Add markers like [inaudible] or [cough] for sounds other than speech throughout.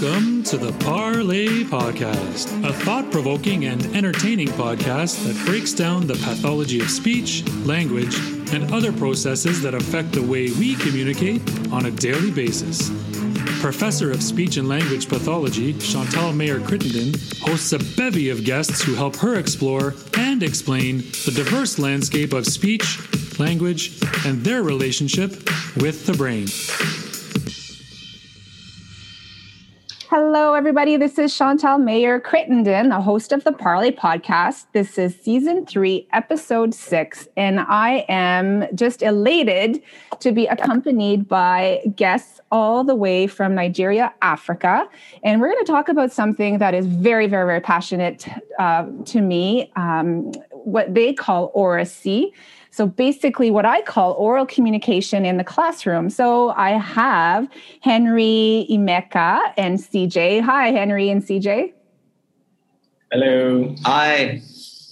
Welcome to the Parlay Podcast, a thought provoking and entertaining podcast that breaks down the pathology of speech, language, and other processes that affect the way we communicate on a daily basis. Professor of Speech and Language Pathology, Chantal Mayer Crittenden, hosts a bevy of guests who help her explore and explain the diverse landscape of speech, language, and their relationship with the brain. Hello, everybody. This is Chantal Mayer Crittenden, the host of the Parlay podcast. This is season three, episode six, and I am just elated to be accompanied by guests all the way from Nigeria, Africa. And we're going to talk about something that is very, very, very passionate uh, to me um, what they call oracy. So basically, what I call oral communication in the classroom. So I have Henry Emeka and CJ. Hi, Henry and CJ. Hello. Hi.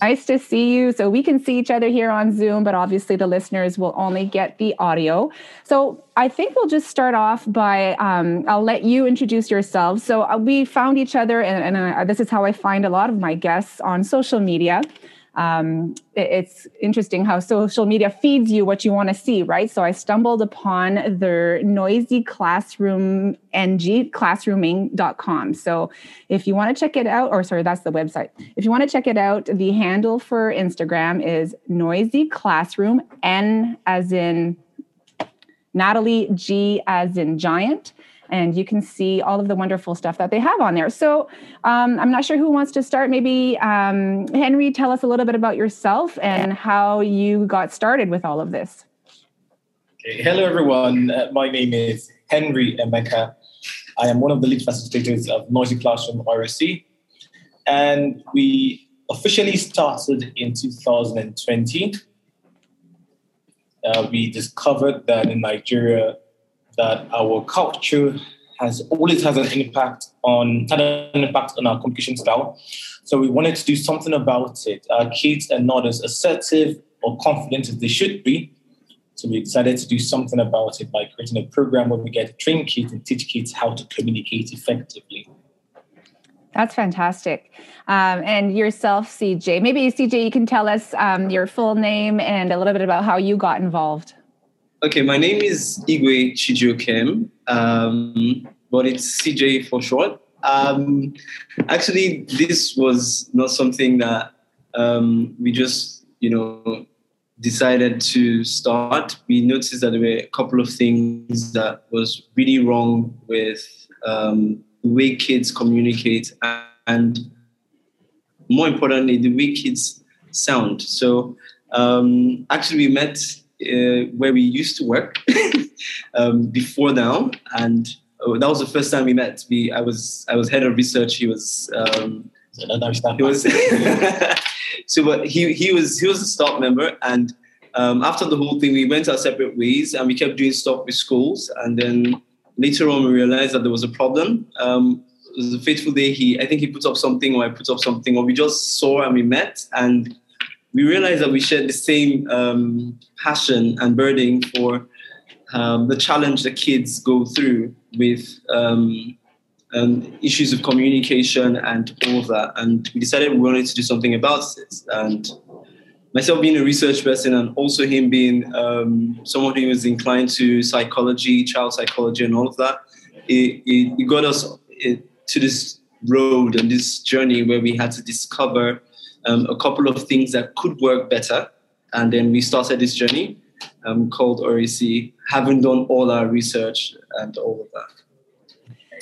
Nice to see you. So we can see each other here on Zoom, but obviously the listeners will only get the audio. So I think we'll just start off by um, I'll let you introduce yourselves. So uh, we found each other, and, and uh, this is how I find a lot of my guests on social media um, it, it's interesting how social media feeds you what you want to see, right? So I stumbled upon the noisy classroom ng classrooming.com. So if you want to check it out, or sorry, that's the website. If you want to check it out, the handle for Instagram is noisy classroom, N as in Natalie, G as in giant and you can see all of the wonderful stuff that they have on there. So um, I'm not sure who wants to start. Maybe um, Henry, tell us a little bit about yourself and how you got started with all of this. Okay. Hello, everyone. Uh, my name is Henry Emeka. I am one of the lead facilitators of Noisy Classroom Oracy, and we officially started in 2020. Uh, we discovered that in Nigeria, that our culture has always has an impact on had an impact on our communication style. So we wanted to do something about it. Our kids are not as assertive or confident as they should be. So we decided to do something about it by creating a program where we get to train kids and teach kids how to communicate effectively. That's fantastic. Um, and yourself, CJ. Maybe CJ, you can tell us um, your full name and a little bit about how you got involved. Okay, my name is Igwe Chijiokem, um, but it's CJ for short. Um, actually, this was not something that um, we just, you know, decided to start. We noticed that there were a couple of things that was really wrong with um, the way kids communicate and, more importantly, the way kids sound. So um, actually, we met uh, where we used to work [laughs] um, before now, and uh, that was the first time we met. We, I was I was head of research. He was um, he was [laughs] so, but he he was he was a staff member, and um, after the whole thing, we went our separate ways, and we kept doing stuff with schools, and then later on, we realized that there was a problem. Um, it was a fateful day. He I think he put up something, or I put up something, or we just saw and we met, and we realized that we shared the same um, passion and burden for um, the challenge that kids go through with um, um, issues of communication and all of that. And we decided we wanted to do something about it. And myself being a research person and also him being um, someone who was inclined to psychology, child psychology, and all of that, it, it, it got us to this road and this journey where we had to discover um, a couple of things that could work better. And then we started this journey um, called Oracy, having done all our research and all of that.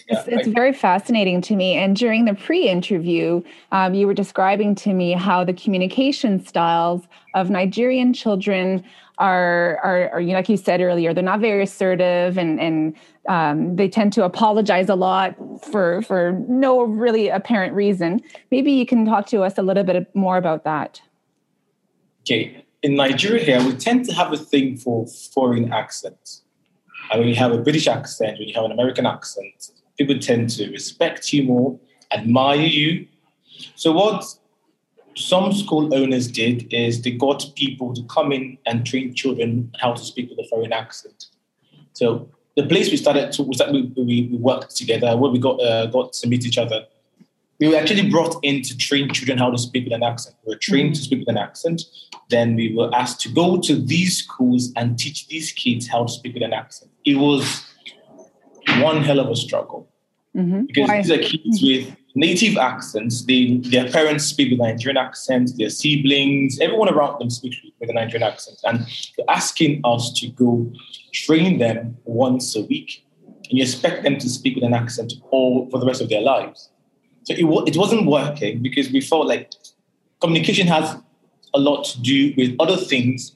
It's, it's, very fascinating to me. And during the pre interview, um, you were describing to me how the communication styles of Nigerian children are, are, are you know, like you said earlier, they're not very assertive and, and um, they tend to apologize a lot for, for no really apparent reason. Maybe you can talk to us a little bit more about that. Okay. In Nigeria here, we tend to have a thing for foreign accents. And when you have a British accent, when you have an American accent, people tend to respect you more, admire you. So what some school owners did is they got people to come in and train children how to speak with a foreign accent. So the place we started to was that we, we, we worked together, where we got uh, got to meet each other. We were actually brought in to train children how to speak with an accent. We were trained to speak with an accent. Then we were asked to go to these schools and teach these kids how to speak with an accent. It was one hell of a struggle Mhm. because Why? these are kids with native accents. They, their parents speak with Nigerian accents, their siblings, everyone around them speaks with a Nigerian accent. And you're asking us to go train them once a week, and you expect them to speak with an accent all for the rest of their lives. So it, it wasn't working because we felt like communication has a lot to do with other things.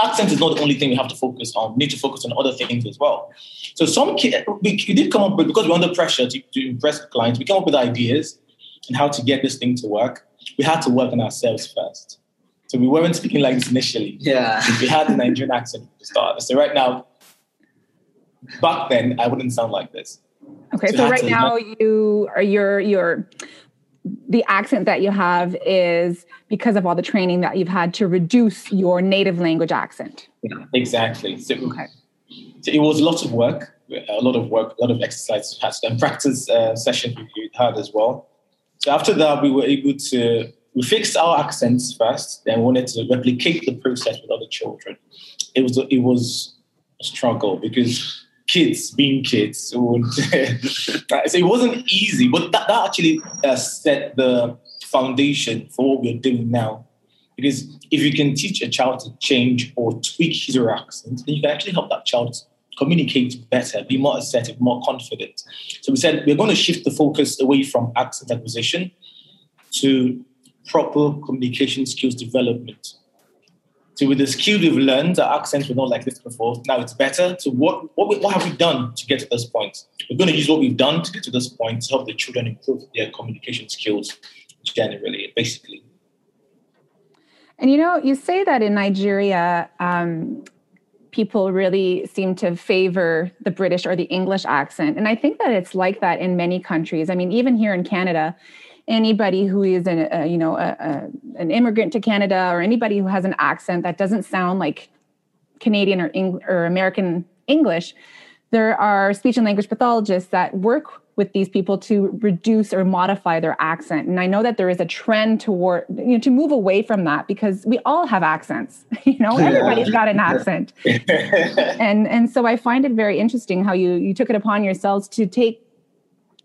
Accent is not the only thing we have to focus on. We need to focus on other things as well. So some kids, we, we did come up with, because we're under pressure to, to impress clients, we came up with ideas and how to get this thing to work. We had to work on ourselves first. So we weren't speaking like this initially. Yeah. We had the Nigerian accent at the start. So right now, back then, I wouldn't sound like this. Okay, So so right have to now you are your your the accent that you have is because of all the training that you've had to reduce your native language accent. Yeah, Exactly. So, Okay. so it was a lot of work, a lot of work, a lot of exercise, had to- and practice uh, sessions we had as well. So after that, we were able to we fixed our accents first, then we wanted to replicate the process with other children. It was a, it was a struggle because kids being kids, would- [laughs] so it wasn't easy. But that, that actually uh, set the foundation for what we're doing now. Because if you can teach a child to change or tweak his or her accent, then you can actually help that child communicate better, be more assertive, more confident. So we said we're going to shift the focus away from accent acquisition to proper communication skills development. So with the skills we've learned, our accents were not like this before. Now it's better. So what, what, what have we done to get to this point? We're going to use what we've done to get to this point to help the children improve their communication skills generally, basically. And you know, you say that in Nigeria, um, people really seem to favor the British or the English accent. And I think that it's like that in many countries. I mean, even here in Canada, anybody who is an, a, you know, a, a, an immigrant to Canada or anybody who has an accent that doesn't sound like Canadian or, Eng- or American English, there are speech and language pathologists that work with these people to reduce or modify their accent. And I know that there is a trend toward you know to move away from that because we all have accents. [laughs] You know, Yeah. everybody's got an accent. [laughs] And and so I find it very interesting how you you took it upon yourselves to take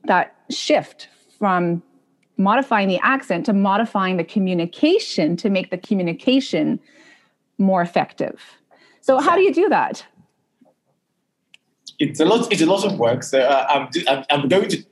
that shift from modifying the accent to modifying the communication to make the communication more effective. So how do you do that? it's a lot. It's a lot of work. So uh, I'm, I'm I'm going to.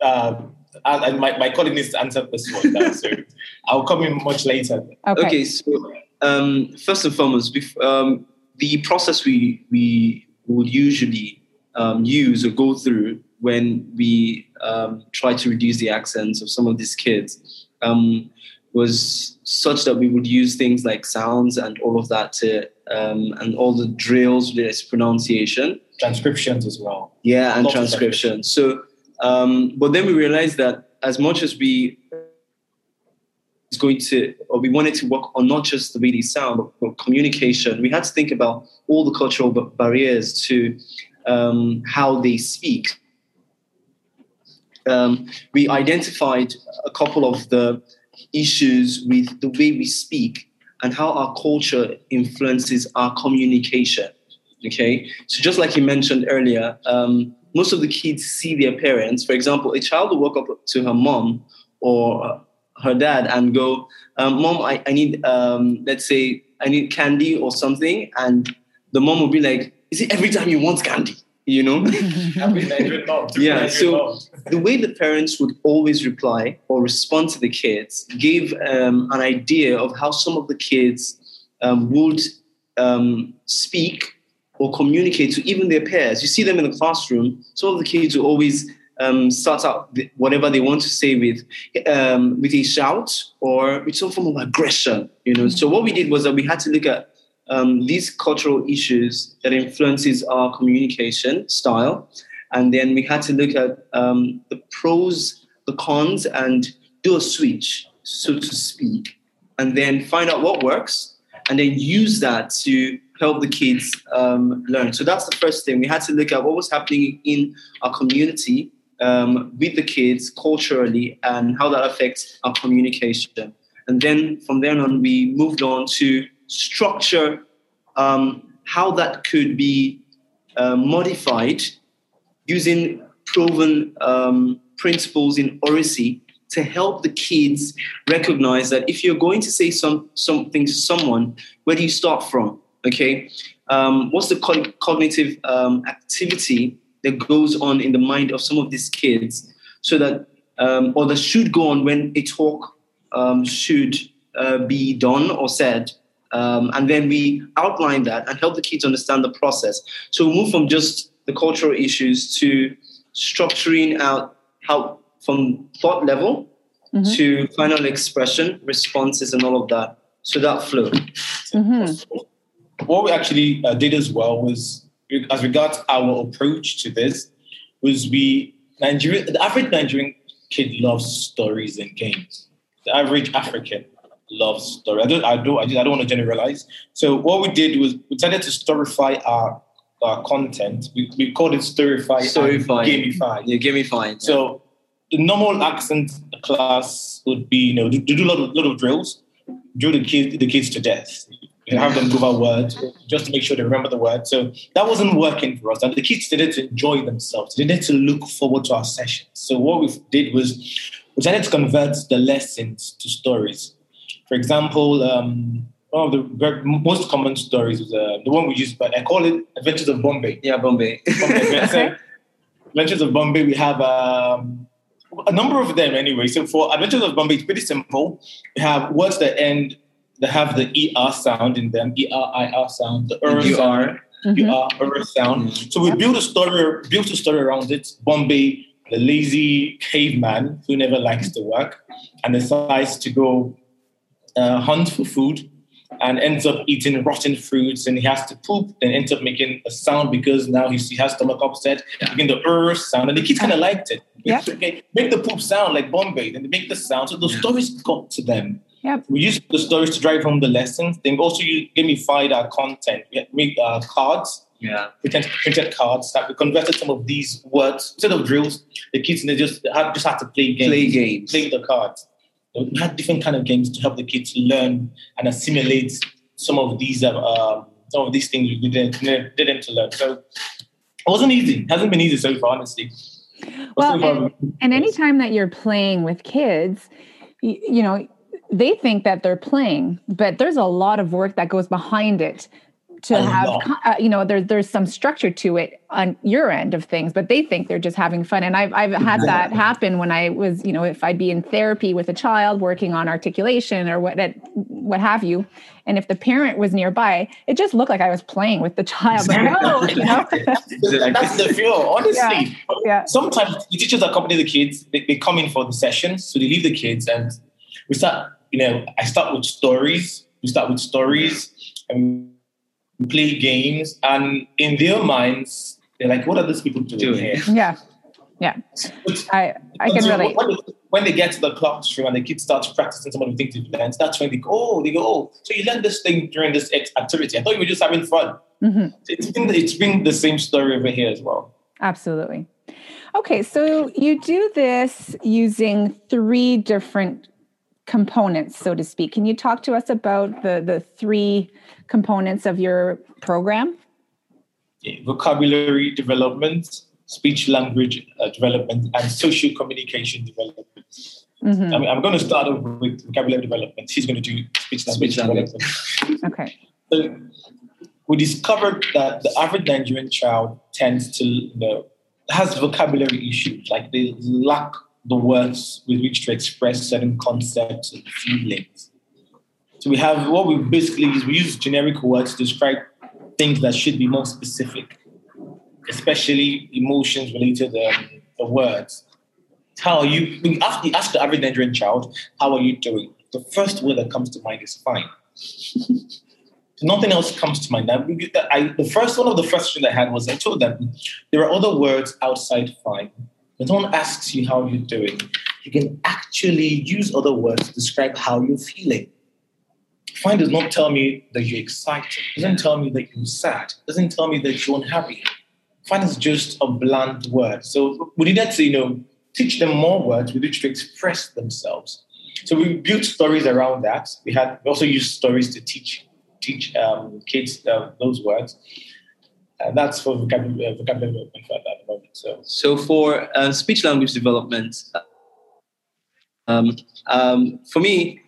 Uh, and and my, my colleague needs to answer this one now, so [laughs] I'll come in much later. Okay. Okay, so um, first and foremost, bef- um, the process we we would usually um, use or go through when we um, try to reduce the accents of some of these kids um, was such that we would use things like sounds and all of that to um, and all the drills with pronunciation. Transcriptions as well. yeah and Lots of transcription so um, but then we realized that as much as we is going to or we wanted to work on not just the way they sound but, but communication we had to think about all the cultural barriers to um, how they speak um, we identified a couple of the issues with the way we speak and how our culture influences our communication okay? So just like you mentioned earlier um, most of the kids see their parents. For example a child will walk up to her mom or her dad and go um, mom I, I need um, let's say i need candy or something and the mom will be like is it every time you want candy you know [laughs] Happy Nigerian mom. Yeah, so- the way the parents would always reply or respond to the kids gave um, an idea of how some of the kids um, would um, speak or communicate to even their peers. You see them in the classroom. Some of the kids will always um, start out th- whatever they want to say with um, with a shout or with some form of aggression. You know. So what we did was that we had to look at um, these cultural issues that influences our communication style and then we had to look at um, the pros, the cons, and do a switch, so to speak, and then find out what works, and then use that to help the kids um, learn. So that's the first thing. We had to look at what was happening in our community um, with the kids culturally and how that affects our communication. And then from then on, we moved on to structure um, how that could be uh, modified using proven um, principles in oracy to help the kids recognize that if you're going to say some something to someone, where do you start from? Okay, um, what's the co- cognitive um, activity that goes on in the mind of some of these kids, so that um, or that should go on when a talk um, should uh, be done or said, um, and then we outline that and help the kids understand the process. So we move from just the cultural issues to structuring out how from thought level mm-hmm. to final expression, responses, and all of that. So that flow. Mm-hmm. What we actually uh, did as well was, as regards our approach to this, was we Nigeria. The average Nigerian kid loves stories and games. The average African loves story. I don't. I don't. I, just, I don't want to generalize. So what we did was we decided to storify our our content. We, we called it storify, storify, gamify. Yeah, gamify. Yeah. So the normal accent class would be, you know, to do a lot of, lot of drills, drill the kids, the kids to death. You have them go our words just to make sure they remember the word. So that wasn't working for us. And the kids needed to enjoy themselves. They needed to look forward to our sessions. So what we did was we decided to convert the lessons to stories. For example, um, one of the very, most common stories is uh, the one we use, but I call it Adventures of Bombay. Yeah, Bombay. Bombay. [laughs] Adventures of Bombay, we have um, a number of them anyway. So for Adventures of Bombay, it's pretty simple. We have words that end that have the ER sound in them, E-R-I-R sound, the ER sound, mm-hmm. ER, sound. Mm-hmm. So we build a story, built a story around it. Bombay, the lazy caveman who never likes to work and decides to go uh, hunt for food and ends up eating rotten fruits and he has to poop and ends up making a sound because now he, he has stomach upset, yeah. making the earth sound. And the kids kind of liked it. Yep. Okay, make the poop sound like Bombay, and they make the sound. So the yeah. stories got to them. Yep. We use the stories to drive home the lessons. Then also you gamified our content. We make uh, cards. Yeah. Printed, printed cards that we converted some of these words instead of drills. The kids they just had, just had to play games. Play games. Play the cards. We had different kind of games to help the kids learn and assimilate some of these uh, some of these things we didn't didn't to learn. So it wasn't easy. It hasn't been easy so far, honestly. Well, and, and anytime that you're playing with kids, you, you know, they think that they're playing, but there's a lot of work that goes behind it to I have uh, you know there's there's some structure to it on your end of things but they think they're just having fun. And i've i've had that happen when i was you know if i'd be in therapy with a child working on articulation or what what have you and if the parent was nearby it just looked like i was playing with the child. But no you know? [laughs] That's the feel honestly. Yeah. yeah. sometimes the teachers accompany the kids they, they come in for the sessions so they leave the kids and we start you know i start with stories we start with stories and play games, and in their minds, they're like, "What are these people doing here?" Yeah, yeah. I I can relate. When, when they get to the classroom and the kids start practicing some of the things they've learned, that's when they go, "Oh, they go, oh, so you learned this thing during this activity. I thought you were just having fun." Mm-hmm. It's been it's been the same story over here as well. Absolutely. Okay, so you do this using three different components, so to speak. Can you talk to us about the the three components of your program? Yeah, vocabulary development, speech language uh, development, and social communication development. Mm-hmm. I mean, I'm going to start off with vocabulary development. He's going to do speech language speech development. okay. So we discovered that the average Nigerian child tends to, you know, has vocabulary issues, like they lack the words with which to express certain concepts and feelings. So we have what we basically use, we use generic words to describe things that should be more specific, especially emotions related to um, words. How are you, ask, you ask the average Nigerian child, how are you doing? The first word that comes to mind is fine. [laughs] Nothing else comes to mind. I, the first one of the first questions I had was I told them there are other words outside fine. When someone asks you how you're doing, you can actually use other words to describe how you're feeling. Fine does not tell me that you're excited. Doesn't tell me that you're sad. Doesn't tell me that you're unhappy. Fine is just a bland word. So we needed to, you know, teach them more words with which to express themselves. So we built stories around that. We had we also used stories to teach teach um, kids uh, those words. And that's for vocabulary, uh, vocabulary the moment. So, so for uh, speech language development, um, um, for me,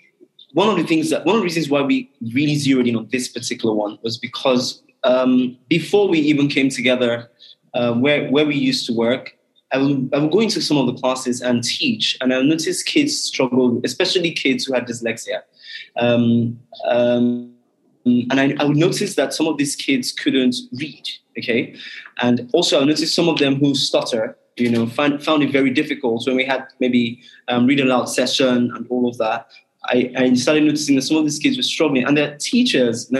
one of the things that one of the reasons why we really zeroed in on this particular one was because um, before we even came together, uh, where where we used to work, I would, I would go into some of the classes and teach, and I noticed kids struggle, especially kids who had dyslexia. Um, um, and I, I, would notice that some of these kids couldn't read, okay? And also I noticed some of them who stutter, you know, find, found it very difficult when we had maybe um, read aloud session and all of that. I, I started noticing that some of these kids were struggling, and their teachers,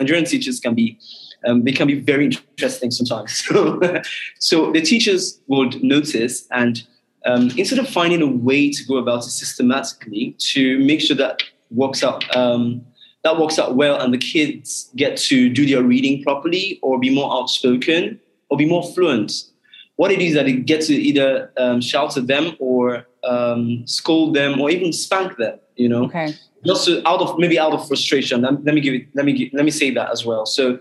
Nigerian teachers can be um, they can be very interesting sometimes. [laughs] So, so the teachers would notice and um, instead of finding a way to go about it systematically to make sure that works out um, that works out well and the kids get to do their reading properly or be more outspoken or be more fluent. What it is that it gets to either um, shout at them or um, scold them or even spank them you know? Okay. Just out of maybe out of frustration. Let, let me give it let me give, let me say that as well. So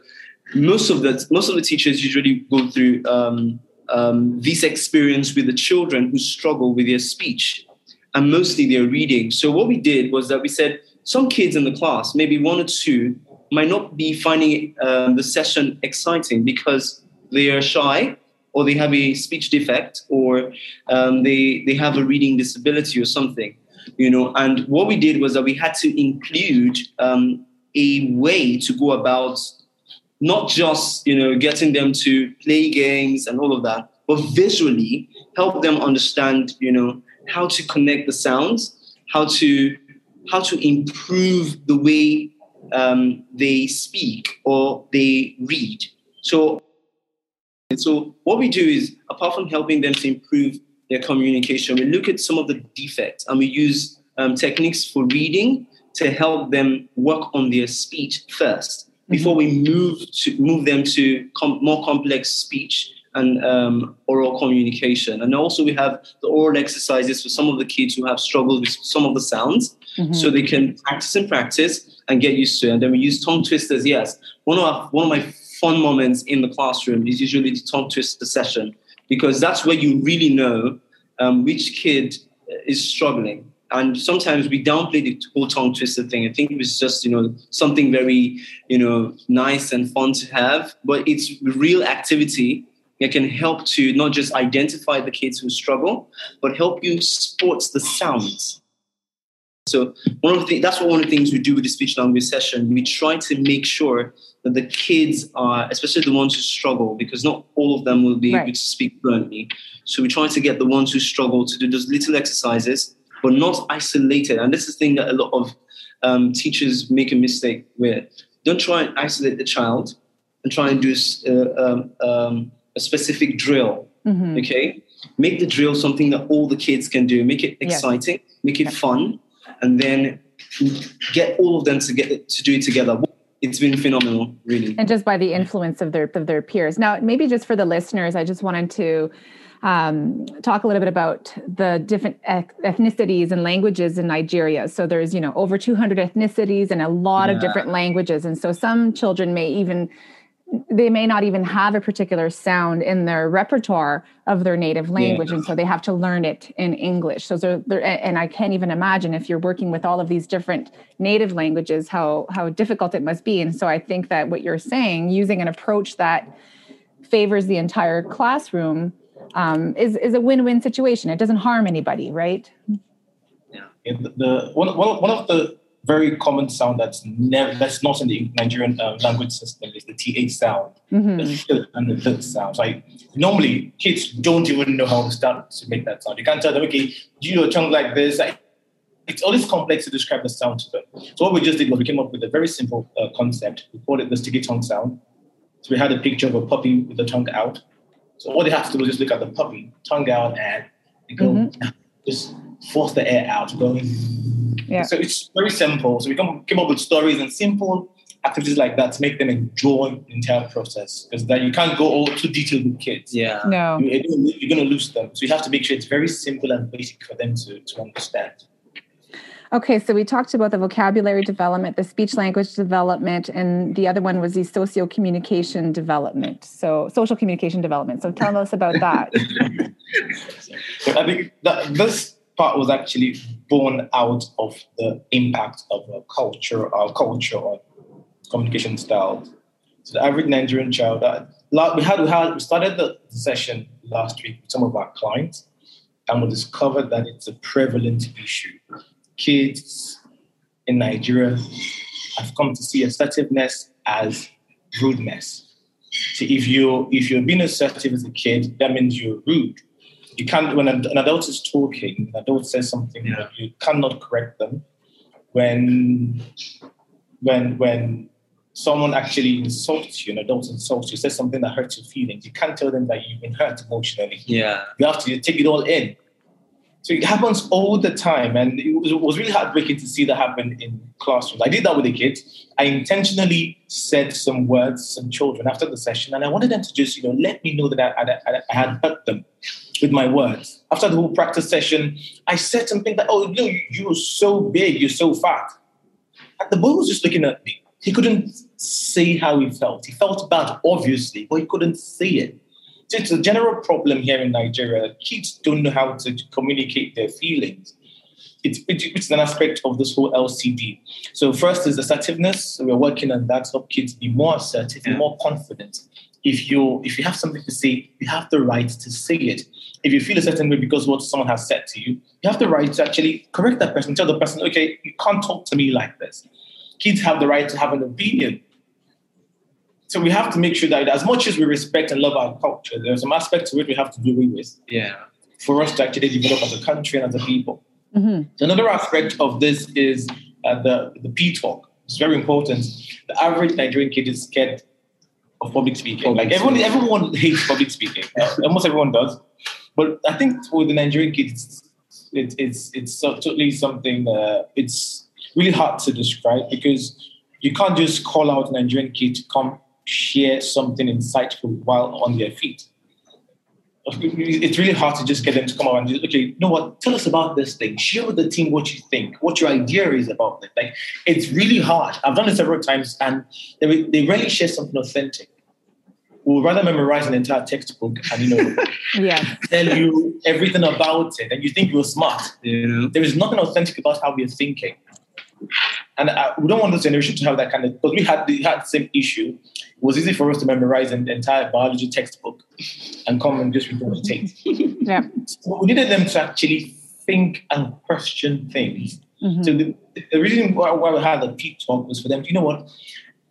most of the most of the teachers usually go through um, um, this experience with the children who struggle with their speech and mostly their reading. So what we did was that we said some kids in the class, maybe one or two, might not be finding um, the session exciting because they are shy or they have a speech defect or um, they they have a reading disability or something you know? And what we did was that we had to include um, a way to go about not just you know getting them to play games and all of that, but visually help them understand you know how to connect the sounds, how to how to improve the way um, they speak or they read. So, so what we do is apart from helping them to improve their communication, we look at some of the defects and we use um, techniques for reading to help them work on their speech first before we move to move them to com- more complex speech and um, oral communication. And also we have the oral exercises for some of the kids who have struggled with some of the sounds, mm-hmm. so they can practice and practice and get used to it. And then we use tongue twisters. Yes, one of our, one of my fun moments in the classroom is usually the tongue twister session because that's where you really know um, which kid is struggling and sometimes we downplay the whole tongue twister thing. I think it was just you know something very you know nice and fun to have, but it's real activity that can help to not just identify the kids who struggle, but help you spot the sounds. So one of the that's what one of the things we do with the speech language session. We try to make sure that the kids are, especially the ones who struggle, because not all of them will be right. able to speak fluently. So we try to get the ones who struggle to do those little exercises but not isolated. And this is the thing that a lot of um, teachers make a mistake with. Don't try and isolate the child and try and do uh, um, um, a specific drill. Mm-hmm. Okay, make the drill something that all the kids can do. Make it exciting, yes. make it fun, and then get all of them to get to do it together. It's been phenomenal, really. And just by the influence of their of their peers. Now, maybe just for the listeners, I just wanted to um, talk a little bit about the different ethnicities and languages in Nigeria. So there's, you know, over 200 ethnicities and a lot yeah. of different languages. And so some children may even they may not even have a particular sound in their repertoire of their native language yeah. and so they have to learn it in english so they're, they're, and i can't even imagine if you're working with all of these different native languages how how difficult it must be and so i think that what you're saying using an approach that favors the entire classroom um, is is a win-win situation. It doesn't harm anybody, right? Yeah. the, the one, one, one of the very common sound that's never that's not in the Nigerian uh, language system is the th sound, mm-hmm. the th and the th sound. So I, normally kids don't even know how to start to make that sound. You can't tell them, okay, do your tongue like this. I, it's always complex to describe the sound to them. So what we just did was we came up with a very simple uh, concept. We called it the sticky tongue sound. So we had a picture of a puppy with the tongue out. So all they have to do is just look at the puppy, tongue out, and go, mm-hmm. just force the air out, going Yeah. So it's very simple. So we come, came up with stories and simple activities like that to make them enjoy the entire process. Because that you can't go all too detailed with kids. Yeah. No. You- You're going to lose them. So you have to make sure it's very simple and basic for them to, to understand. Okay, so we talked about the vocabulary development, the speech language development, and the other one was the socio communication development. So, social communication development. So, tell us about that. [laughs] I think that this part was actually born out of the impact of a culture, our culture on communication styles. So the average Nigerian child, uh, we had we had we started the session last week with some of our clients, and we discovered that it's a prevalent issue. Kids in Nigeria have come to see assertiveness as rudeness. So if you if you're being assertive as a kid, that means you're rude. You can't when an, adult is talking, an adult says something, Yeah. you cannot correct them. When when when someone actually insults you, an adult insults you, says something that hurts your feelings, you can't tell them that you've been hurt emotionally. Yeah. You have to take it all in. So it happens all the time, and it was, it was really heartbreaking to see that happen in classrooms. I did that with the kids. I intentionally said some words, to some children after the session, and I wanted them to just, you know, let me know that I, I, I had hurt them with my words. After the whole practice session, I said something that, oh, you, you're so big, you're so fat. And the boy was just looking at me. He couldn't say how he felt. He felt bad, obviously, but he couldn't say it. So it's a general problem here in Nigeria. Kids don't know how to communicate their feelings. It's, it's an aspect of this whole SCD. So first is assertiveness. So we're working on that to help kids be more assertive, Yeah. more confident. If you if you have something to say, you have the right to say it. If you feel a certain way because what someone has said to you, you have the right to actually correct that person. Tell the person, okay, you can't talk to me like this. Kids have the right to have an opinion. So we have to make sure that as much as we respect and love our culture, there's some aspects to it we have to do away with Yeah. for us to actually develop as a country and as a people. Mhm. Another aspect of this is uh, the, the P talk. It's very important. The average Nigerian kid is scared of public speaking. Public like everyone, speaking. everyone hates public speaking. Uh, [laughs] almost everyone does. But I think for the Nigerian kids, it, it's it's so- totally something. Uh, it's really hard to describe because you can't just call out a Nigerian kid to come share something insightful while on their feet. It's really hard to just get them to come out and just, okay, you know what? Tell us about this thing. Share with the team what you think, what your idea is about it. Like, it's really hard. I've done it several times, and they, they rarely share something authentic. We'll rather memorize an entire textbook and you know [laughs] Yeah. tell you everything about it, and you think you're smart. You know? There is nothing authentic about how we're thinking. And uh, we don't want this generation to have that kind of, because we had, we had the same issue. It was easy for us to memorize an entire biology textbook and come and just regurgitate. [laughs] Yeah. So we needed them to actually think and question things. Mhm. So the, the reason why, why we had the peak talk was for them, you know what?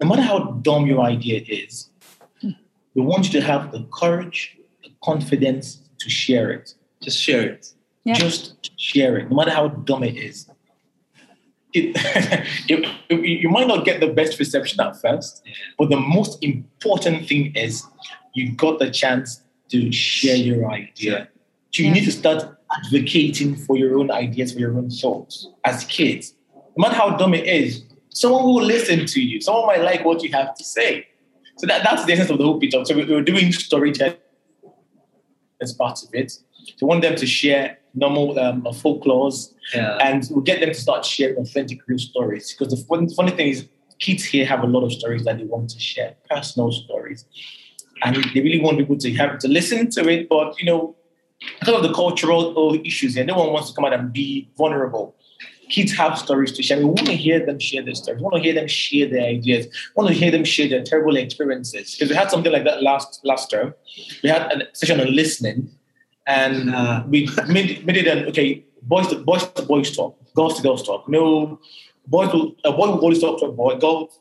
No matter how dumb your idea is, we want you to have the courage, the confidence to share it. Just share it. Yeah. Just share it, no matter how dumb it is. It, [laughs] it, it- you might not get the best reception at first, but the most important thing is you got the chance to share your idea. So you Yeah. need to start advocating for your own ideas, for your own thoughts as kids. No matter how dumb it is, someone will listen to you. Someone might like what you have to say. So that, that's the essence of the whole picture. So we, we were doing storytelling as part of it. So we want them to share normal um, folklores Yeah. and we'll get them to start sharing authentic real stories. Because the fun, funny thing is, kids here have a lot of stories that they want to share, personal stories, and they really want people to have to listen to it. But you know, because of the cultural issues here, no one wants to come out and be vulnerable. Kids have stories to share. We want to hear them share their stories. We want to hear them share their ideas. We want to hear them share their terrible experiences. Because we had something like that last last term. We had a session on listening, and Uh, we made, made it an okay boys to boys to boys talk, girls to girls talk. No, boys will a boy will always talk to a boy, girls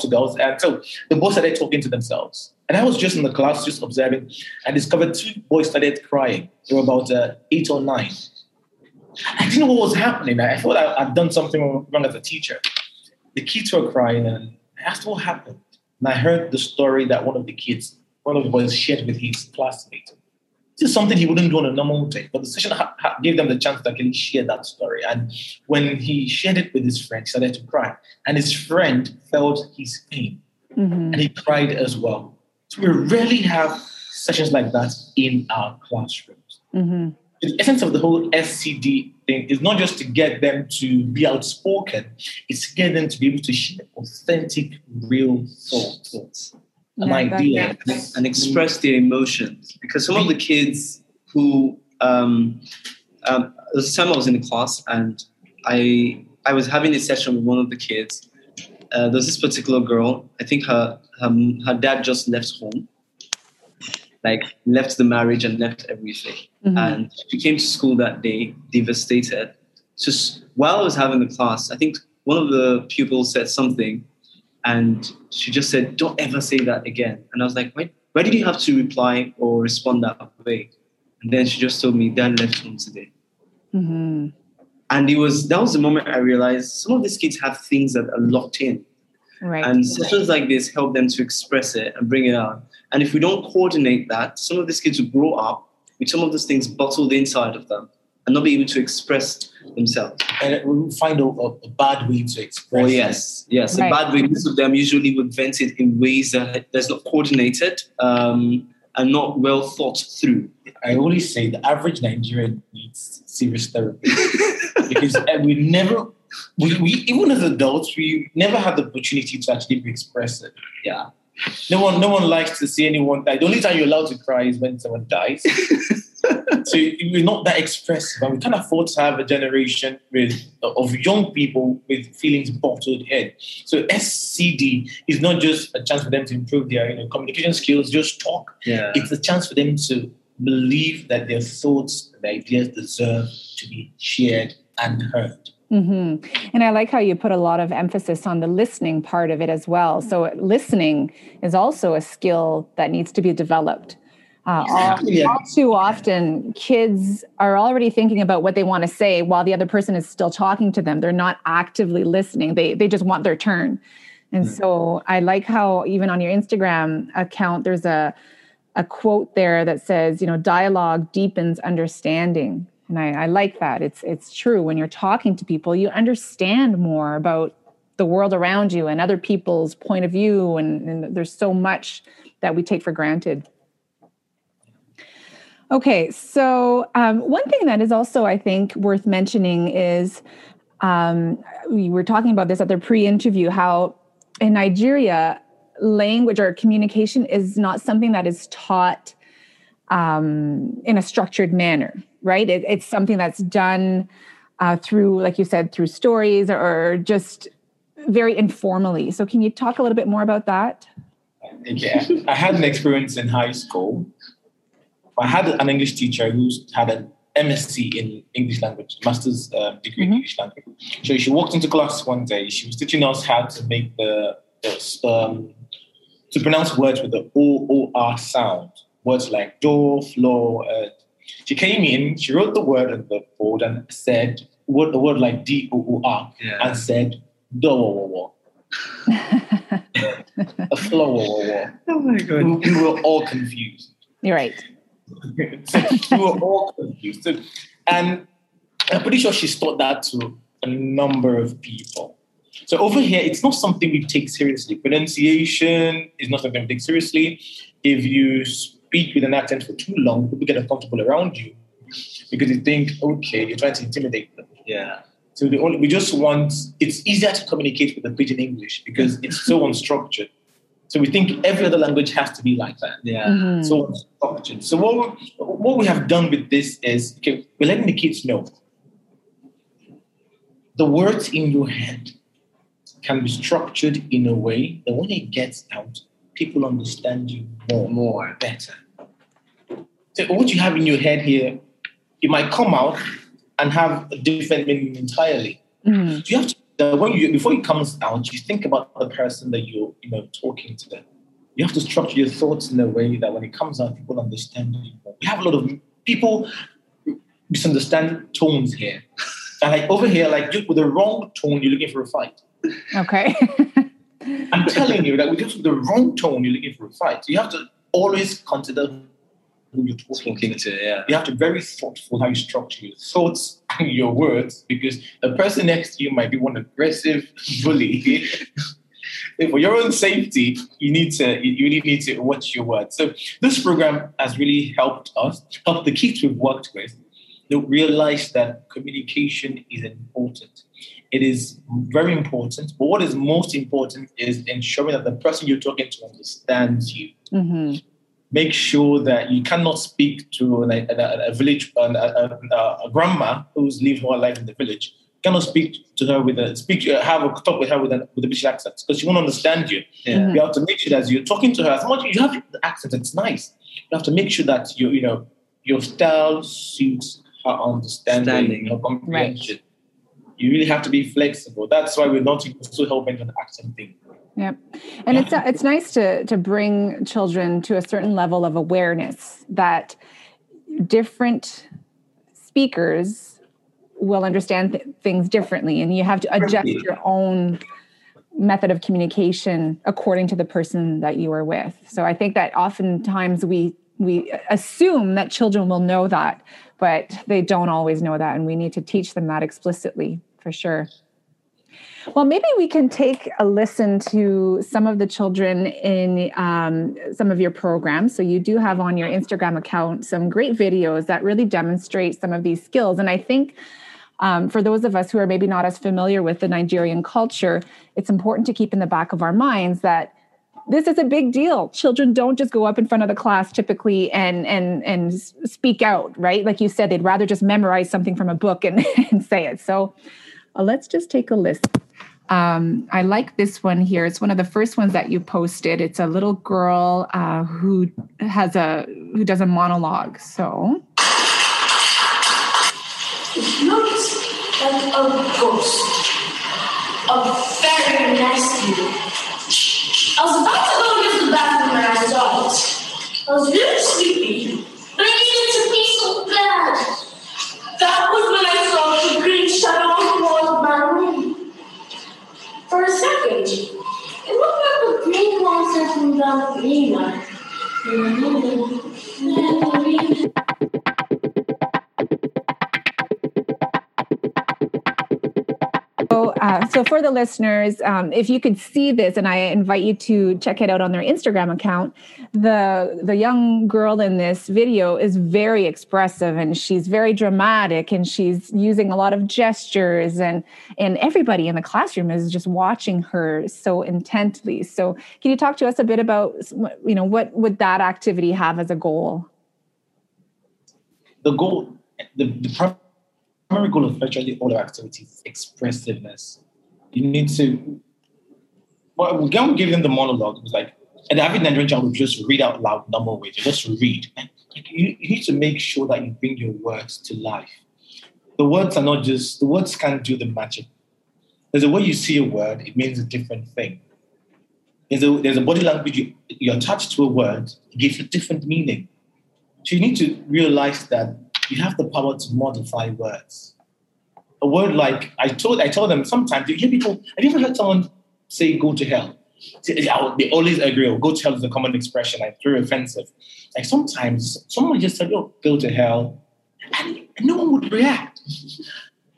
to girls, and so the boys started talking to themselves. And I was just in the class, just observing, and discovered two boys started crying. They were about uh, eight or nine. I didn't know what was happening. I thought I, I'd done something wrong as a teacher. The kids were crying, and I asked what happened. And I heard the story that one of the kids, one of the boys, shared with his classmate. This is something he wouldn't do on a normal day. But the session ha- ha- gave them the chance to actually share that story. And when he shared it with his friend, he started to cry. And his friend felt his pain Mhm. and he cried as well. So we rarely have sessions like that in our classrooms. Mhm. The essence of the whole SCD thing is not just to get them to be outspoken, it's to get them to be able to share authentic, real thoughts. An Yeah, idea. and express their emotions because some of the kids who um, um, time I was in the class and I I was having a session with one of the kids. Uh, there's this particular girl. I think her, her her dad just left home, like left the marriage and left everything. Mhm. And she came to school that day devastated. Just while I was having the class, I think one of the pupils said something, and she just said, "Don't ever say that again." And I was like, "Why? Why did you have to reply or respond that way?" And then she just told me, "Dad left home today." Mhm. And it was that was the moment I realized some of these kids have things that are locked in. Right. And sessions like this help them to express it and bring it out. And if we don't coordinate that, some of these kids will grow up with some of those things bottled inside of them and not be able to express themselves. And we will find a, a, a bad way to express Oh it. yes, yes. Right. A bad way. Most of them usually would vent it in ways that that's not coordinated um, and not well thought through. I always say the average Nigerian needs serious therapy [laughs] because uh, we never, we, we even as adults, we never had the opportunity to actually express it. Yeah. No one, no one likes to see anyone die. The only time you're allowed to cry is when someone dies. [laughs] so we're not that expressive, and we can't afford to have a generation with of young people with feelings bottled in. So SCD is not just a chance for them to improve their you know, communication skills, just talk Yeah. it's a chance for them to believe that their thoughts and ideas deserve to be shared and heard. hmm And I like how you put a lot of emphasis on the listening part of it as well. So, listening is also a skill that needs to be developed. Uh, all, [laughs] Yeah. all too often, kids are already thinking about what they want to say while the other person is still talking to them. They're not actively listening, they, they just want their turn. And so, I like how even on your Instagram account, there's a, a quote there that says, you know, dialogue deepens understanding. And I, I like that. It's it's true. When you're talking to people, you understand more about the world around you and other people's point of view. And, and there's so much that we take for granted. Okay, so um, one thing that is also, I think, worth mentioning is um, we were talking about this at the pre-interview. How in Nigeria, language or communication is not something that is taught um, in a structured manner, right? It, it's something that's done uh, through, like you said, through stories or just very informally. So, can you talk a little bit more about that? Yeah, I had an experience in high school. I had an English teacher who had an MSc in English language, master's uh, degree in Mhm. English language. So she walked into class one day. She was teaching us how to make the, the um, to pronounce words with the O O R sound. Words like door, floor. Uh, she came in. She wrote the word on the board and said word, the word like D O O R Yeah. and said door. [laughs] A floor. Oh my We, god. we were all confused. You're right. So we were all confused. And I'm pretty sure she's taught that to a number of people. So over here, it's not something we take seriously. Pronunciation is not something we take seriously. If you speak with an accent for too long, people get uncomfortable around you because they think, okay, you're trying to intimidate them. Yeah. So the only, we just want, it's easier to communicate with the pidgin English because it's so unstructured. So we think every other language has to be like that. Yeah. Mhm. So unstructured. So what we, what we have done with this is okay, we're letting the kids know the words in your head can be structured in a way that when it gets out, people understand you more, more better. So what you have in your head here, it might come out and have a different meaning entirely. Mhm. So you have to uh, when you before it comes out, you think about the person that you're you know talking to them. You have to structure your thoughts in a way that when it comes out, people understand you. We have a lot of people misunderstand tones here. And like over here, like you with the wrong tone, you're looking for a fight. Okay. I'm telling you that with just the wrong tone, you're looking for a fight. So you have to always consider who you're talking, Talking to, yeah. You have to be very thoughtful how you structure your thoughts [laughs] and your words because the person next to you might be one aggressive [laughs] bully. [laughs] For your own safety, you need to you really need to watch your words. So this program has really helped us, helped the kids we've worked with, to realize that communication is important. It is very important, but what is most important is ensuring that the person you're talking to understands you hmm make sure that you cannot speak to a, a, a village, a, a, a grandma who's lived her life in the village. You cannot speak to her with a speak, have a talk with her with a with a British accent because she won't understand you. Yeah. You have to make sure that you're talking to her as much. You have the accent; it's nice. You have to make sure that you you know your style suits her understanding, Understanding. her comprehension. You really have to be flexible. That's why we're not also helping on the accent thing. Yep. And it's it's nice to to bring children to a certain level of awareness that different speakers will understand th- things differently and you have to adjust your own method of communication according to the person that you are with. So I think that oftentimes we we assume that children will know that, but they don't always know that and we need to teach them that explicitly for sure. Well, maybe we can take a listen to some of the children in um, some of your programs. So, you do have on your Instagram account some great videos that really demonstrate some of these skills. And I think um, for those of us who are maybe not as familiar with the Nigerian culture, it's important to keep in the back of our minds that this is a big deal. Children don't just go up in front of the class typically and and and speak out, right? Like you said, they'd rather just memorize something from a book and, [laughs] and say it. So uh, let's just take a listen. Um, I like this one here. It's one of the first ones that you posted. It's a little girl uh, who has a who does a monologue. So It looks like a ghost. A very nasty. I was about So, for the listeners, um, if you could see this, and I invite you to check it out on their Instagram account, the the young girl in this video is very expressive, and she's very dramatic, and she's using a lot of gestures, and and everybody in the classroom is just watching her so intently. So, can you talk to us a bit about, you know, what would that activity have as a goal? the goal, the, the primary goal of virtually all our activities is expressiveness. You need to, well, we give them the monologue, it was like, and every Nigerian child would just read out loud normal ways, just read. Like, you, you need to make sure that you bring your words to life. The words are not just, the words can't do the magic. There's a way you see a word, it means a different thing. There's a, there's a body language you, you attach to a word, it gives a different meaning. So you need to realize that you have the power to modify words. A word like I told I told them sometimes you hear people. Have you ever heard someone say "go to hell"? They always agree. Oh, "Go to hell" is a common expression. Like very offensive. Like sometimes someone just said, "Oh, go to hell," and no one would react.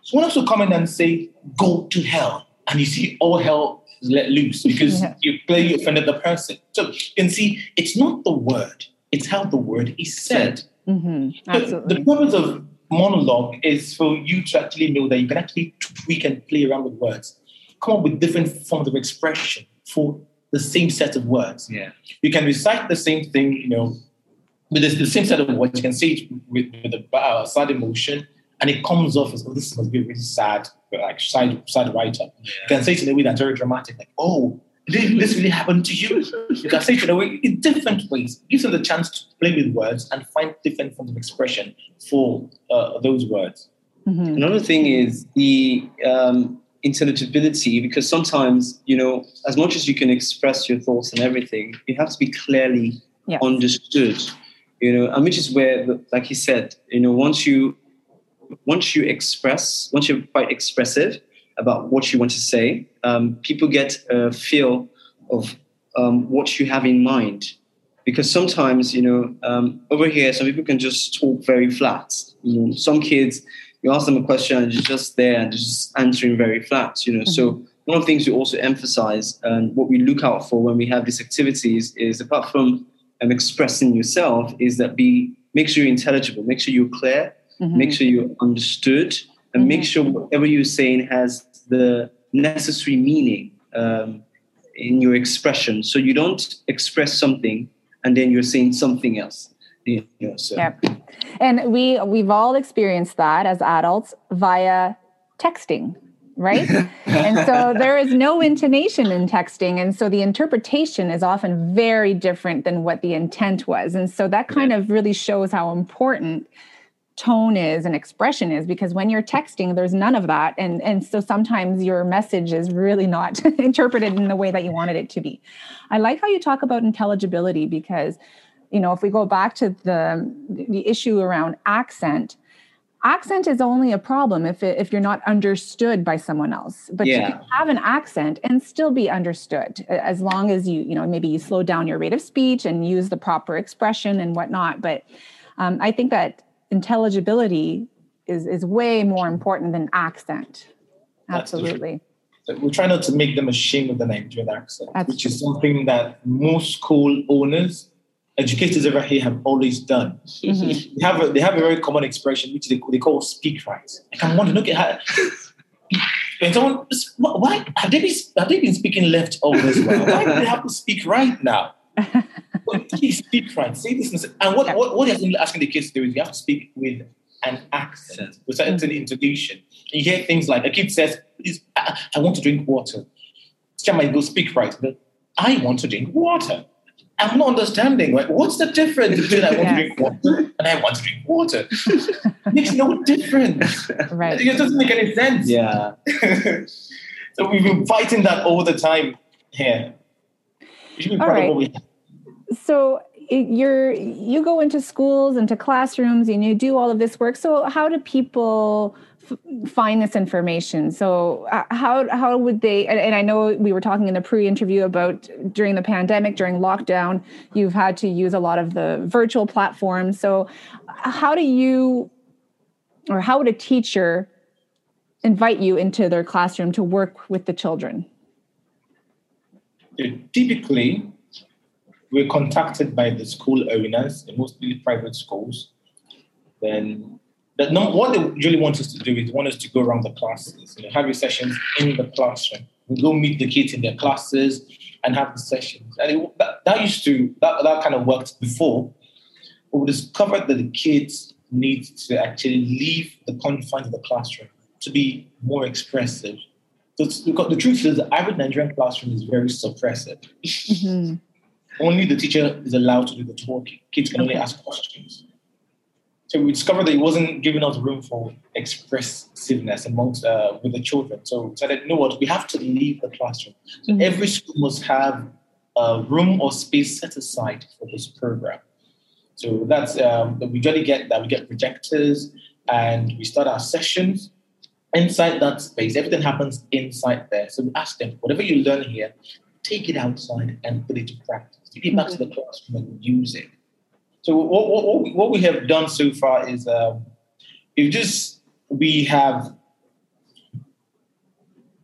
Someone else come in and say, "Go to hell," and you see all hell is let loose because Yeah. [laughs] you clearly offended the person. So you can see it's not the word; it's how the word is said. hmm So Absolutely. The purpose of monologue is for you to actually know that you can actually tweak and play around with words, come up with different forms of expression for the same set of words. Yeah. You can recite the same thing, you know, with the, the same set of words. You can say it with, with a uh, sad emotion, and it comes off as, oh, this must be a really sad, like sad, sad writer. You can say it in a way that's very dramatic, like, oh, did this really happen to you? You can say it in a way in different ways. It gives them the chance to play with words and find different forms of expression for uh, those words. Mhm. Another thing is the um, intelligibility, because sometimes, you know, as much as you can express your thoughts and everything, you have to be clearly Yes. understood, you know, and which is where, like you said, you know, once you once you express, once you're quite expressive about what you want to say, um, people get a feel of um, what you have in mind. because sometimes you know um, over here some people can just talk very flat. You know, some kids you ask them a question and they're just there and they're just answering very flat. You know, mm-hmm. so one of the things we also emphasize and what we look out for when we have these activities is apart from um, expressing yourself is that be make sure you're intelligible, make sure you're clear, mm-hmm. make sure you're understood, and mm-hmm. make sure whatever you're saying has the necessary meaning um, in your expression. So you don't express something and then you're saying something else. You know, so. Yep. And we we've all experienced that as adults via texting right? [laughs] and so there is no intonation in texting. And so the interpretation is often very different than what the intent was. And so that kind of really shows how important tone is and expression is because when you're texting there's none of that. And and so sometimes your message is really not [laughs] interpreted in the way that you wanted it to be. I like how you talk about intelligibility because you know if we go back to the the issue around accent accent is only a problem if it, if you're not understood by someone else but yeah. you can have an accent and still be understood as long as you you know maybe you slow down your rate of speech and use the proper expression and whatnot. But um, i think that intelligibility is is way more important than accent absolutely so we try not to make them ashamed of the nigerian accent That's which is something that most school owners educators over here have always done. Mm-hmm. [laughs] they have a, they have a very common expression which they, they call speak right. Like I'm wondering, okay, how, and someone, why have they been have they been speaking left all this while? Why do they have to speak right now? [laughs] Please speak right. Say this, and what what what you're asking the kids to do is you have to speak with an accent, with certain mm-hmm. intonation. You hear things like a kid says, "Please, I, I want to drink water." Teacher might go speak right, but I want to drink water. I'm not understanding. Like, what's the difference between I want to drink water and I want to drink water? it [laughs] makes no difference. Right. It doesn't make any sense. Yeah. [laughs] so we've been fighting that all the time here. All right. So you're you go into schools, into classrooms, and you do all of this work. So how do people find this information? So uh, how how would they and, and, i know we were talking in the pre-interview about during the pandemic during lockdown you've had to use a lot of the virtual platforms. So how do you or how would a teacher invite you into their classroom to work with the children? Typically we're contacted by the school owners mostly private schools then that no, what they really want us to do is want us to go around the classes, you know, have your sessions in the classroom. We go meet the kids in their classes and have the sessions. And it, that, that used to that, that kind of worked before. But we discovered that the kids need to actually leave the confines of the classroom to be more expressive. So Because the truth is, the average Nigerian classroom is very suppressive. Mm-hmm. Only the teacher is allowed to do the talking. Kids can only ask questions. So we discovered that it wasn't giving us room for expressiveness amongst uh, with the children. So we said, you know what, we have to leave the classroom. So mm-hmm. every school must have a room or space set aside for this program. So that's um, we usually get that we get projectors and we start our sessions inside that space. Everything happens inside there. So we ask them, whatever you learn here, take it outside and put it to practice. Take it back to the classroom and use it. So what, what, what we have done so far is um, if just we have.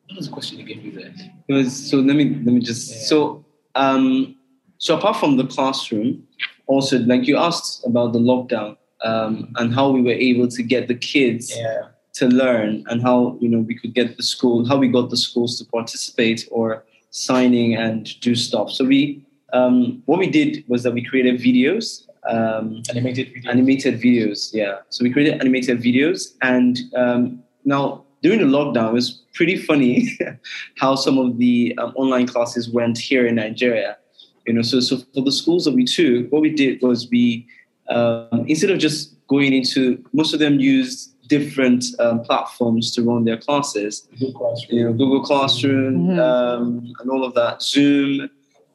What was the question you gave me there? It was, so let me let me just yeah. so um, so apart from the classroom, also like you asked about the lockdown um, and how we were able to get the kids yeah. to learn and how you know we could get the school how we got the schools to participate or signing and do stuff. So we um, what we did was that we created videos um, animated videos. animated videos. Yeah, so we created animated videos, and um, now during the lockdown, it was pretty funny [laughs] how some of the um, online classes went here in Nigeria. You know, so so for the schools that we took, what we did was we um, instead of just going into most of them used different um, platforms to run their classes. Google Classroom, you know, Google Classroom, mm-hmm. um, and all of that. Zoom.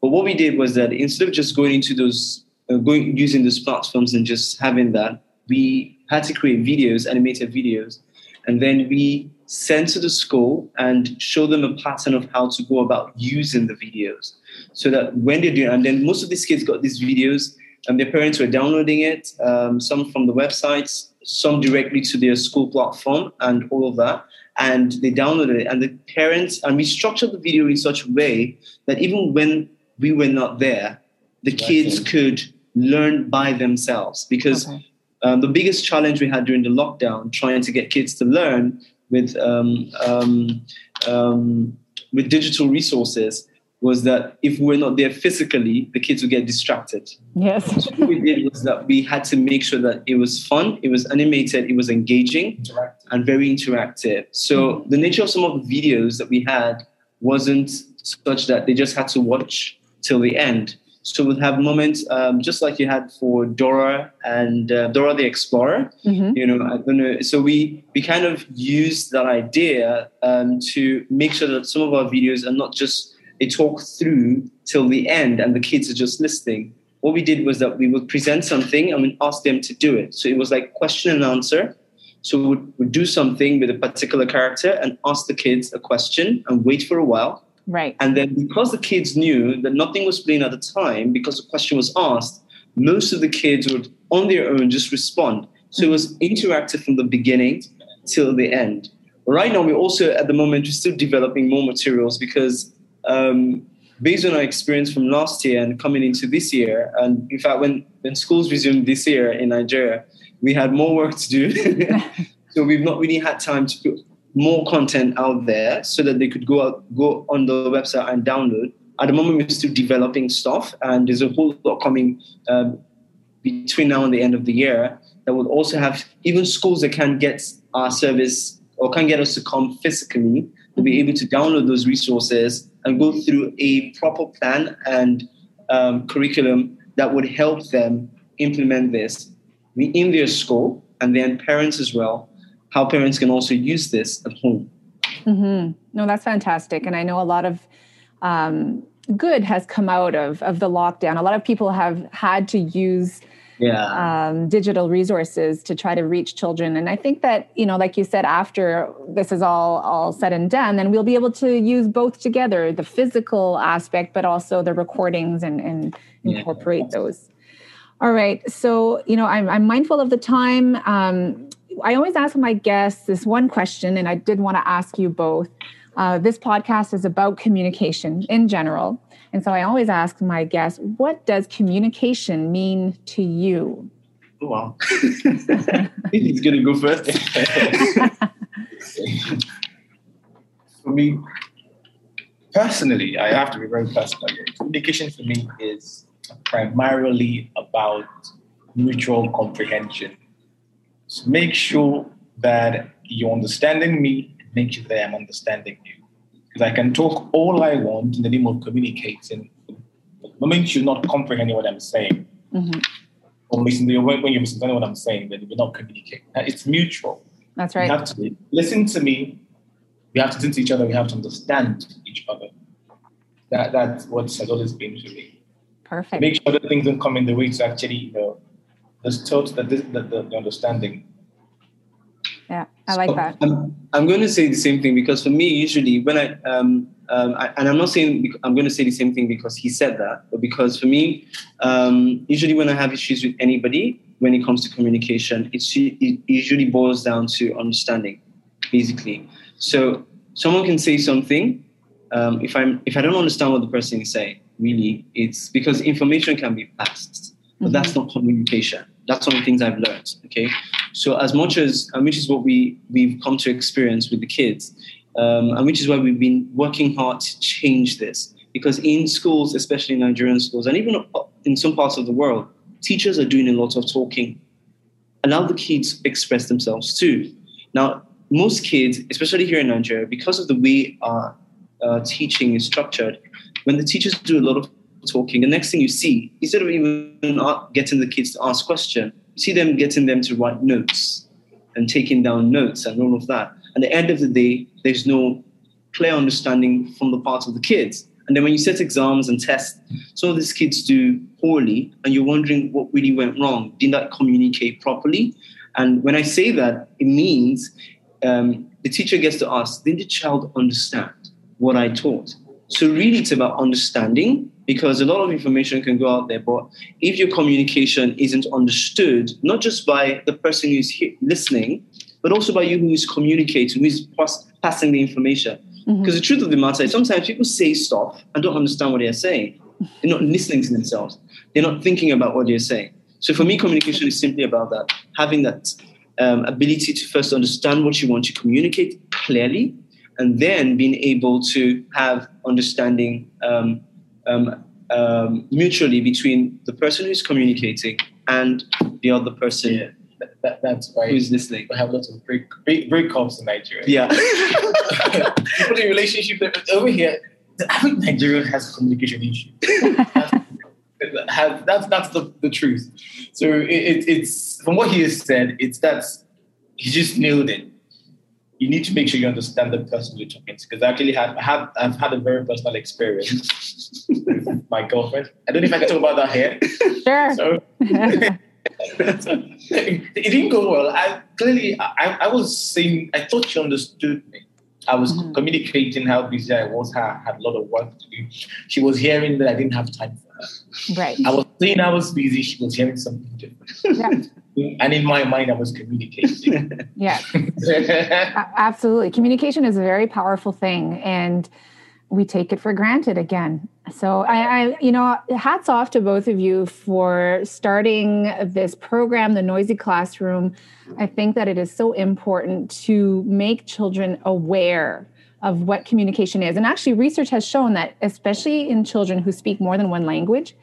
But what we did was that instead of just going into those uh, going using those platforms and just having that, we had to create videos, animated videos, and then we send to the school and show them a pattern of how to go about using the videos. So that when they do and then most of these kids got these videos and their parents were downloading it um, some from the websites some directly to their school platform and all of that. And they downloaded it. And the parents and we structured the video in such a way that even when we were not there the kids could learn by themselves because okay. um, the biggest challenge we had during the lockdown trying to get kids to learn with um, um, um, with digital resources was that if we are not there physically, the kids would get distracted. Yes. so what we did was that we had to make sure that it was fun, it was animated, it was engaging, and very interactive. So mm-hmm. the nature of some of the videos that we had wasn't such that they just had to watch till the end. So we'll have moments um, just like you had for Dora and uh, Dora the Explorer. Mm-hmm. You know, I don't know. So we we kind of used that idea um, to make sure that some of our videos are not just a talk through till the end, and the kids are just listening. What we did was that we would present something and we ask them to do it. So it was like question and answer. So we would, would do something with a particular character and ask the kids a question and wait for a while Right. And then because the kids knew that nothing was playing at the time, because the question was asked, most of the kids would on their own just respond. So it was interactive from the beginning till the end. Right now, we're also at the moment we're still developing more materials because um, based on our experience from last year and coming into this year, and in fact, when when schools resumed this year in Nigeria, we had more work to do. [laughs] so we've not really had time to put more content out there so that they could go out, go on the website and download. At the moment, we're still developing stuff, and there's a whole lot coming um, between now and the end of the year that will also have even schools that can't get our service or can't get us to come physically will be able to download those resources and go through a proper plan and um, curriculum that would help them implement this in their school and then parents as well how parents can also use this at home. Mm-hmm. No, that's fantastic. And I know a lot of um, good has come out of, of the lockdown. A lot of people have had to use yeah. um, digital resources to try to reach children. And I think that, you know, like you said, after this is all, all said and done, then we'll be able to use both together, the physical aspect, but also the recordings and, and incorporate yeah. those. All right. So, you know, I'm, I'm mindful of the time. Um, I always ask my guests this one question, and I did want to ask you both. Uh, this podcast is about communication in general. And so I always ask my guests, what does communication mean to you? Oh, wow. [laughs] [laughs] He's going to go first. [laughs] for me, personally, I have to be very personal. Communication for me is primarily about mutual comprehension so make sure that you're understanding me, make sure that I'm understanding you. Because I can talk all I want in the name of communicating. The moment you're not comprehending what I'm saying, mm-hmm. or when you're misunderstanding what I'm saying, then you're not communicating. It's mutual. That's right. You have to listen to me. We have to listen to each other. We have to understand each other. That that's what has always been for me. Perfect. Make sure that things don't come in the way to actually, you know, this thought that this, the, the, the understanding. Yeah, I like so that. I'm, I'm going to say the same thing because for me, usually when I, um, um, I, and I'm not saying I'm going to say the same thing because he said that, but because for me, um, usually when I have issues with anybody, when it comes to communication, it's, it usually boils down to understanding, basically. So someone can say something. Um, if I'm if I don't understand what the person is saying, really, it's because information can be passed, but mm-hmm. that's not communication. That's one of the things I've learned. Okay, so as much as and which is what we we've come to experience with the kids, um, and which is why we've been working hard to change this. Because in schools, especially Nigerian schools, and even in some parts of the world, teachers are doing a lot of talking. Allow the kids express themselves too. Now, most kids, especially here in Nigeria, because of the way our uh, teaching is structured, when the teachers do a lot of talking. The next thing you see, instead of even getting the kids to ask questions, you see them getting them to write notes and taking down notes and all of that. At the end of the day, there's no clear understanding from the part of the kids. And then when you set exams and tests, some of these kids do poorly, and you're wondering what really went wrong. Did not communicate properly? And when I say that, it means um, the teacher gets to ask, did the child understand what I taught? So really it's about understanding because a lot of information can go out there, but if your communication isn't understood, not just by the person who's listening, but also by you who is communicating, who is pass- passing the information. Because mm-hmm. the truth of the matter is sometimes people say stuff and don't understand what they're saying. They're not listening to themselves. They're not thinking about what they're saying. So for me, communication is simply about that, having that um, ability to first understand what you want to communicate clearly, and then being able to have understanding um, um, um, mutually between the person who's communicating and the other person. Yeah. That, that's why who's listening. We have lots of break, break, breakups in Nigeria. Yeah. [laughs] People in relationship over here, the average Nigerian has a communication issues. [laughs] have, that's that's the, the truth. So it, it, it's from what he has said, it's that he just nailed it. You need to make sure you understand the person you're talking to. Because I actually had, have I've had a very personal experience with my girlfriend. I don't know if I can talk about that here. Sure. So, [laughs] it didn't go well. I clearly I, I was saying I thought she understood me. I was mm-hmm. communicating how busy I was, I had a lot of work to do. She was hearing that I didn't have time for her. Right. I was saying I was busy, she was hearing something different. Yeah. And in my mind, I was communicating. [laughs] yeah. Absolutely. Communication is a very powerful thing. And we take it for granted again. So I, I, you know, hats off to both of you for starting this program, the Noisy Classroom. I think that it is so important to make children aware of what communication is. And actually, research has shown that, especially in children who speak more than one language,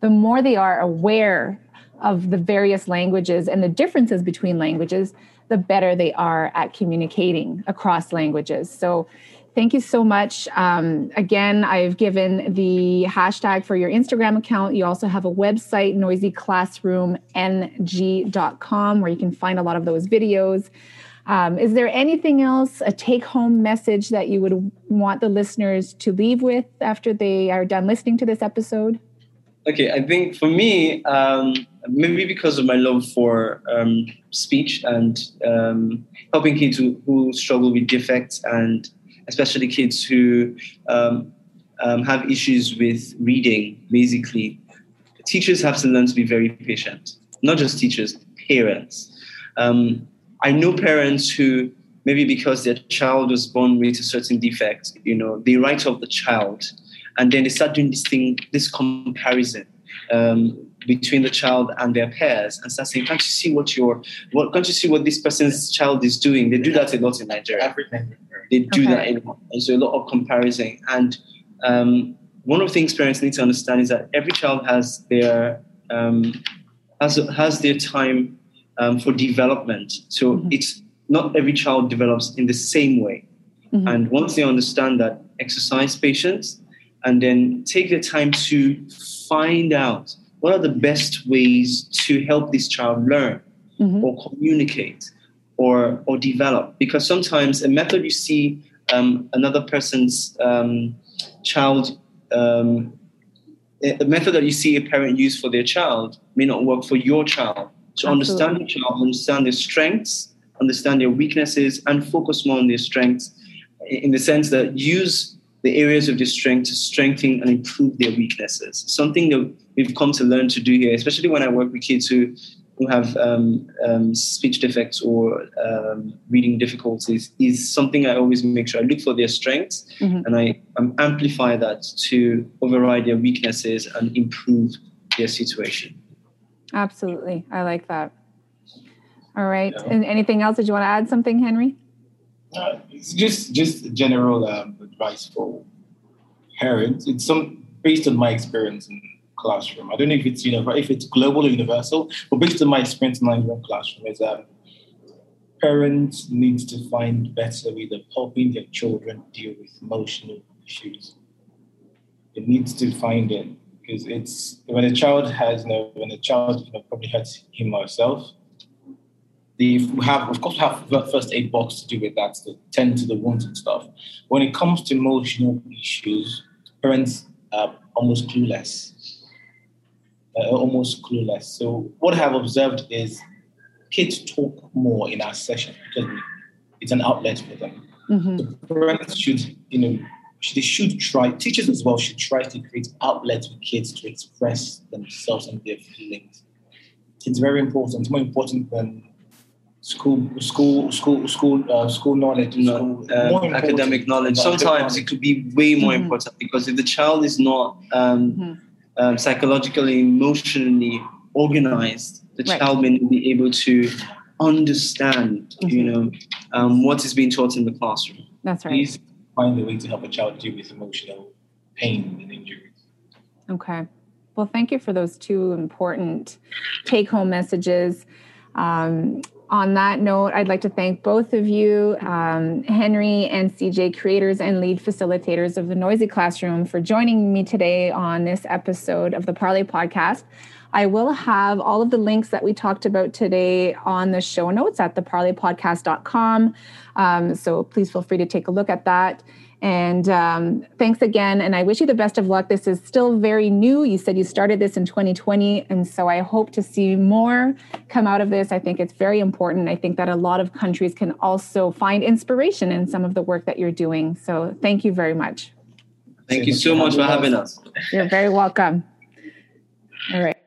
the more they are aware of the various languages and the differences between languages, the better they are at communicating across languages. So Thank you so much. Um, again, I've given the hashtag for your Instagram account. You also have a website, noisyclassroomng.com, where you can find a lot of those videos. Um, is there anything else, a take home message that you would want the listeners to leave with after they are done listening to this episode? Okay, I think for me, um, maybe because of my love for um, speech and um, helping kids who, who struggle with defects and especially kids who um, um, have issues with reading, basically, teachers have to learn to be very patient. Not just teachers, parents. Um, I know parents who maybe because their child was born with a certain defect, you know, they write off the child, and then they start doing this thing, this comparison. Um, between the child and their peers and start saying, "Can't you see what your what? Can't you see what this person's child is doing?" They do that a lot in Nigeria. Everything. They do okay. that in, and so a lot of comparison. And um, one of the things parents need to understand is that every child has their um, has has their time um, for development. So mm-hmm. it's not every child develops in the same way. Mm-hmm. And once they understand that, exercise patience, and then take the time to find out what are the best ways to help this child learn mm-hmm. or communicate or or develop because sometimes a method you see um, another person's um, child um, a method that you see a parent use for their child may not work for your child so Absolutely. understand the child understand their strengths understand their weaknesses and focus more on their strengths in the sense that use the areas of their strength to strengthen and improve their weaknesses something that we've come to learn to do here especially when i work with kids who who have um, um, speech defects or um, reading difficulties is something I always make sure I look for their strengths mm-hmm. and I um, amplify that to override their weaknesses and improve their situation. Absolutely. I like that. All right. Yeah. And anything else Did you want to add something, Henry? Uh, it's just just general um, advice for parents. It's some based on my experience in classroom. I don't know if it's you know if it's global or universal, but based on my experience in my own classroom, is that parents need to find better ways of helping their children deal with emotional issues. They need to find it because it's when a child has you know when a child you know probably hurts him or herself. They have, of course, we have first aid box to do with that, to tend to the wounds and stuff. When it comes to emotional issues, parents are almost clueless uh, almost clueless. So what I have observed is kids talk more in our session. Because it's an outlet for them. Mhm. The parents should, you know, they should try, teachers as well should try to create outlets for kids to express themselves and their feelings. It's very important, It's more important than school, school, school, school, uh, school knowledge, No, school, um, more academic knowledge. Sometimes it could be way more Mhm. important because if the child is not um, Mhm. um, psychologically, emotionally organized, the Right. child may not be able to understand, you Mhm. know, um, what is being taught in the classroom. That's right. Please find a way to help a child deal with emotional pain and injuries. Okay. Well, thank you for those two important take home messages. Um, on that note, I'd like to thank both of you, um, Henry and CJ, creators and lead facilitators of the Noisy Classroom, for joining me today on this episode of the Parley Podcast. I will have all of the links that we talked about today on the show notes at theparleypodcast.com. Um, so please feel free to take a look at that. And um, thanks again. And I wish you the best of luck. This is still very new. You said you started this in 2020. And so I hope to see more come out of this. I think it's very important. I think that a lot of countries can also find inspiration in some of the work that you're doing. So thank you very much. Thank you so much for having us. You're very welcome. All right.